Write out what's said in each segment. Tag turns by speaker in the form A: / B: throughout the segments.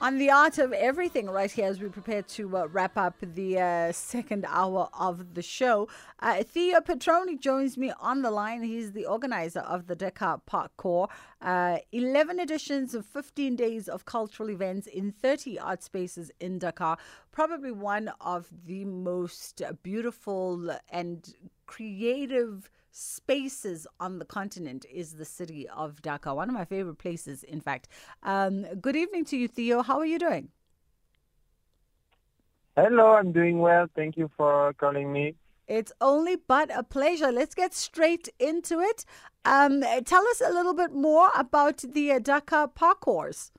A: on the art of everything right here as we prepare to uh, wrap up the uh, second hour of the show. Uh, Theo Petroni joins me on the line. He's the organizer of the Dakar Partcours. Uh, 11 editions of 15 days of cultural events in 30 art spaces in Dakar. Probably one of the most beautiful and creative spaces on the continent is the city of Dakar, one of my favorite places, in fact. Um, good evening to you, Theo. How are you doing?
B: Hello, I'm doing well. Thank you for calling me.
A: It's only but a pleasure. Let's get straight into it. Um, tell us a little bit more about the uh, Dakar Partcours.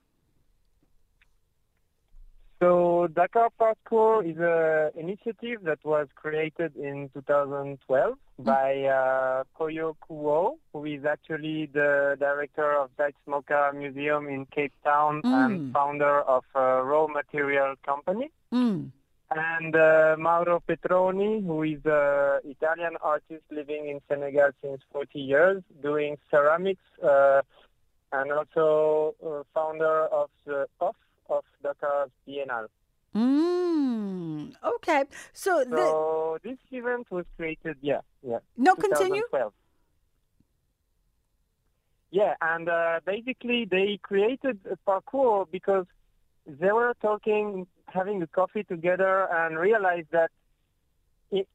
B: So Dakar Partcours is an initiative that was created in 2012 mm. by uh, Koyo Kouoh, who is actually the director of MOCAA Museum in Cape Town mm. and founder of a raw material company. Mm. And uh, Mauro Petroni, who is an Italian artist living in Senegal since 40 years, doing ceramics, uh, and also uh, founder of the OFF, of Dakar Biennale.
A: Mm, okay. So,
B: so the, this event was created, yeah, yeah.
A: No, continue.
B: Yeah, and uh, basically they created a Partcours because they were talking, having a coffee together, and realized that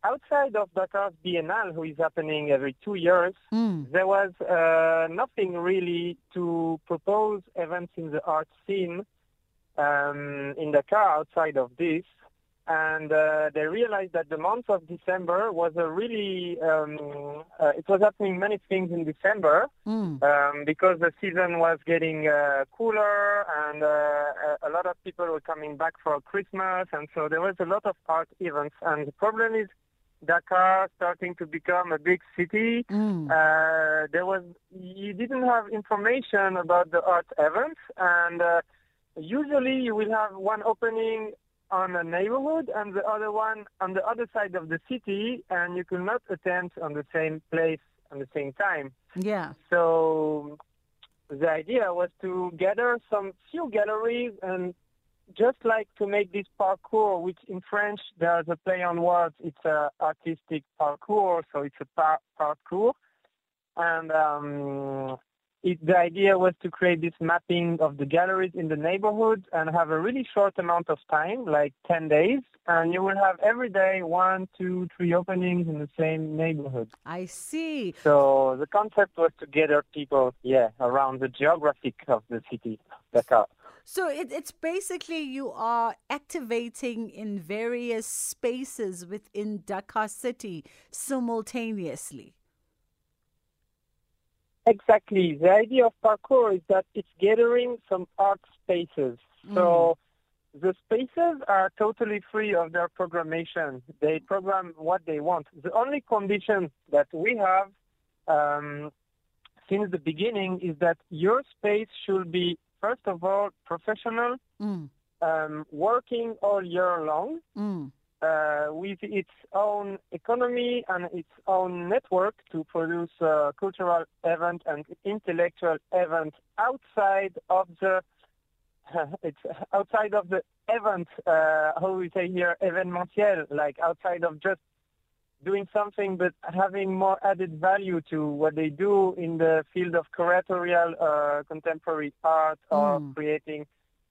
B: outside of Dakar's Biennale, who is happening every two years, mm. there was uh, nothing really to propose events in the art scene um, in Dakar outside of this, and uh, they realized that the month of December was a really um, uh, it was happening many things in December mm. um, because the season was getting uh, cooler and uh, a lot of people were coming back for Christmas, and so there was a lot of art events. And the problem is. Dakar starting to become a big city. Mm. Uh, there was you didn't have information about the art events, and uh, Usually you will have one opening on a neighborhood and the other one on the other side of the city, and you cannot attend on the same place at the same time.
A: Yeah.
B: So the idea was to gather some few galleries and just like to make this parkour, which in French there's a play on words, it's a artistic parkour, so it's a par- parkour. And um, it, the idea was to create this mapping of the galleries in the neighborhood and have a really short amount of time, like 10 days, and you will have every day one, two, three openings in the same neighborhood.
A: I see.
B: So the concept was to gather people, yeah, around the geographic of the city, Dakar.
A: So it, it's basically you are activating in various spaces within Dakar City simultaneously.
B: Exactly. The idea of Partcours is that it's gathering some art spaces. Mm. So the spaces are totally free of their programmation. They program what they want. The only condition that we have um, since the beginning is that your space should be, first of all, professional, mm. um, working all year long. Mm uh, with its own economy and its own network to produce uh, cultural event and intellectual event outside of the it's outside of the event uh, how we say here evénementiel like outside of just doing something but having more added value to what they do in the field of curatorial uh, contemporary art or mm. creating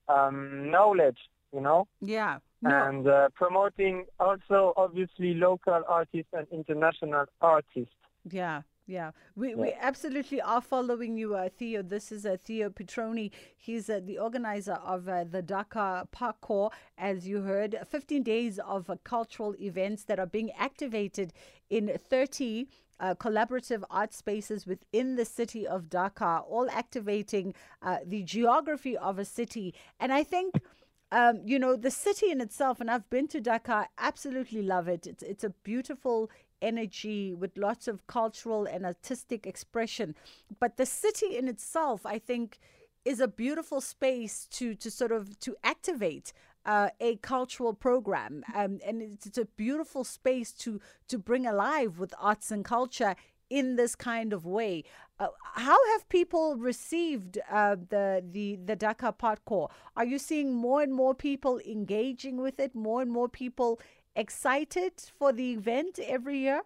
B: um, knowledge you know
A: yeah
B: no. and uh, promoting also obviously local artists and international artists.
A: Yeah. Yeah, we, yeah. we absolutely are following you, uh, Theo. This is uh, Theo Petroni. He's uh, the organizer of uh, the Dakar Partcours, as you heard. 15 days of uh, cultural events that are being activated in 30 uh, collaborative art spaces within the city of Dakar, all activating uh, the geography of a city. And I think um, you know, the city in itself, and I've been to Dakar, absolutely love it. It's, it's a beautiful energy with lots of cultural and artistic expression. But the city in itself, I think, is a beautiful space to, to sort of to activate uh, a cultural program, um, and it's, it's, a beautiful space to to bring alive with arts and culture in this kind of way. Uh, how have people received uh, the the the Dakar Partcours? Are you seeing more and more people engaging with it? More and more people excited for the event every year?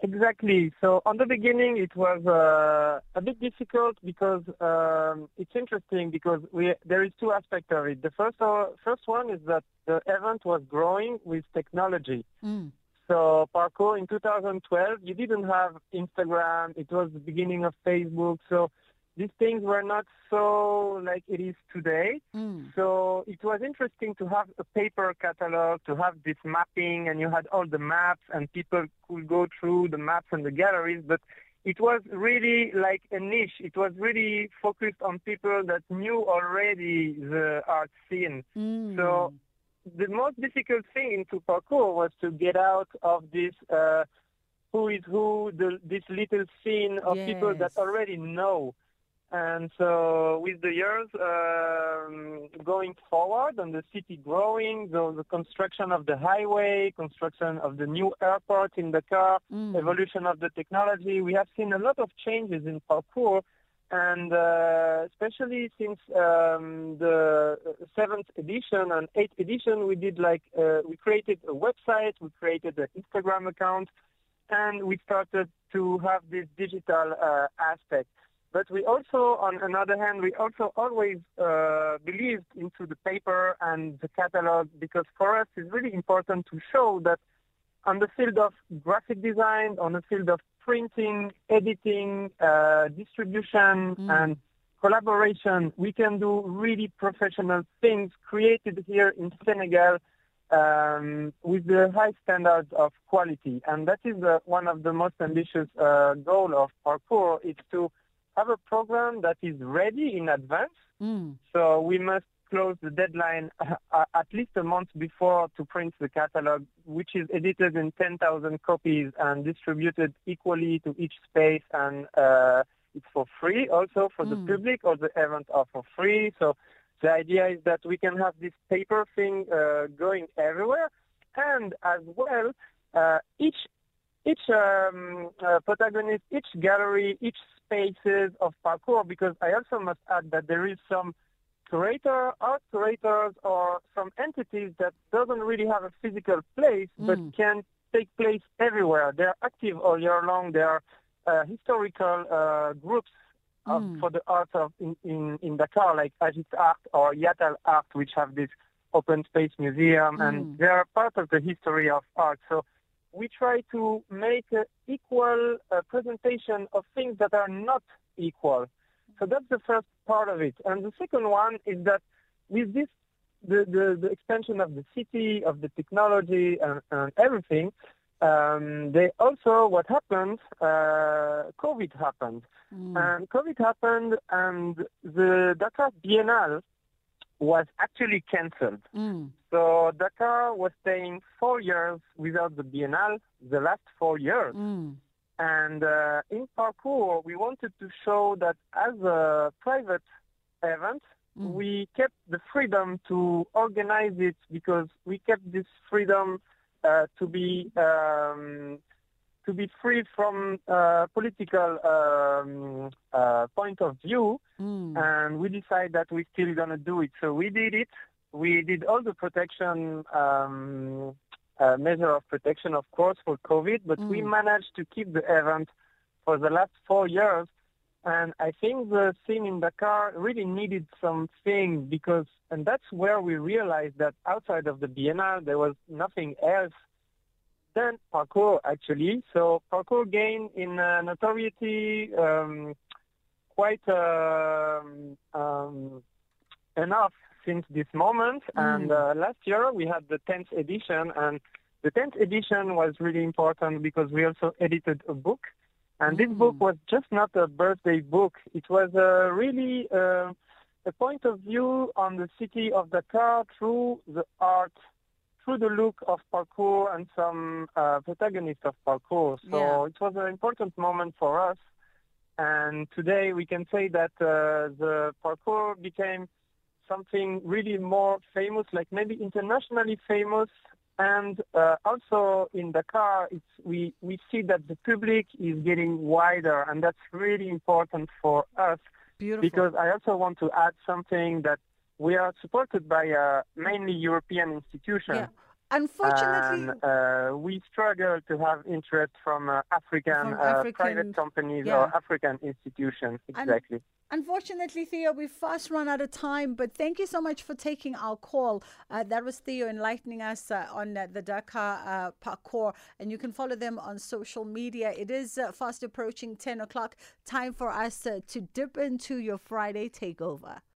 B: Exactly. So on the beginning, it was uh, a bit difficult because um, it's interesting because we there is two aspects of it. The first uh, first one is that the event was growing with technology. Mm. So Partcours in 2012, you didn't have Instagram. It was the beginning of Facebook. So these things were not so like it is today. Mm. So it was interesting to have a paper catalog, to have this mapping, and you had all the maps, and people could go through the maps and the galleries. But it was really like a niche. It was really focused on people that knew already the art scene. Mm. So the most difficult thing into Partcours was to get out of this uh, who is who, the, this little scene of yes. people that already know. And so with the years um, going forward and the city growing, the, the, construction of the highway, construction of the new airport in Dakar, mm. evolution of the technology, we have seen a lot of changes in Partcours and uh, especially since um, the seventh edition and eighth edition, we did like uh, we created a website, we created an Instagram account, and we started to have this digital uh, aspect. But we also, on another hand, we also always uh, believed into the paper and the catalog because for us it's really important to show that on the field of graphic design, on the field of printing, editing, uh, distribution, mm. and collaboration, we can do really professional things created here in Senegal um, with the high standards of quality. And that is uh, one of the most ambitious uh, goal of Partcours is to have a program that is ready in advance. Mm. So we must close the deadline uh, at least a month before to print the catalog, which is edited in 10,000 copies and distributed equally to each space. And uh, it's for free also for mm. the hmm. public, or the events are for free. So the idea is that we can have this paper thing uh, going everywhere. And as well, uh, each each um, uh, protagonist, each gallery, each spaces of Partcours, because I also must add that there is some curator, art curators, or some entities that doesn't really have a physical place, mm. but can take place everywhere. They're active all year long. They are uh, historical uh, groups of, mm. for the art of in, in, in Dakar, like Agit Art or Yatal Art, which have this open space museum, mm. and they are part of the history of art. So we try to make an equal uh, presentation of things that are not equal. So that's the first part of it. And the second one is that with this, the, the, the expansion of the city, of the technology and, and everything, um, they also, what happened, uh, COVID happened. Mm. And COVID happened and the Dakar Biennale was actually cancelled. Mm. So Dakar was staying four years without the Biennale, the last four years. Mm. And uh, in Partcours, we wanted to show that as a private event, mm. we kept the freedom to organize it because we kept this freedom uh, to be um, to be free from uh, political um, uh, point of view, mm. and we decided that we're still gonna do it. So we did it. We did all the protection um, uh, measure of protection, of course, for COVID, but mm. we managed to keep the event for the last four years. And I think the scene in Dakar really needed something because, and that's where we realized that outside of the Biennale, there was nothing else than Partcours, actually. So Partcours gained in uh, notoriety um, quite uh, um, enough since this moment. Mm. And uh, last year we had the 10th edition, and the 10th edition was really important because we also edited a book. And mm. this book was just not a birthday book. It was a really uh, a point of view on the city of Dakar through the art, through the look of Partcours and some uh, protagonists of Partcours. So yeah. it was an important moment for us. And today we can say that uh, the Partcours became something really more famous, like maybe internationally famous And uh, also in Dakar, it's, we, we see that the public is getting wider, and that's really important for us.
A: Beautiful.
B: Because I also want to add something that we are supported by a mainly European institution.
A: Yeah. Unfortunately,
B: and, uh, we struggle to have interest from uh, African,
A: From
B: uh, private companies
A: yeah.
B: or African institutions. Exactly.
A: Unfortunately, Theo, we've fast run out of time, but thank you so much for taking our call. Uh, that was Theo enlightening us uh, on uh, the Dakar uh, Partcours, and you can follow them on social media. It is uh, fast approaching 10 o'clock. Time for us uh, to dip into your Friday takeover.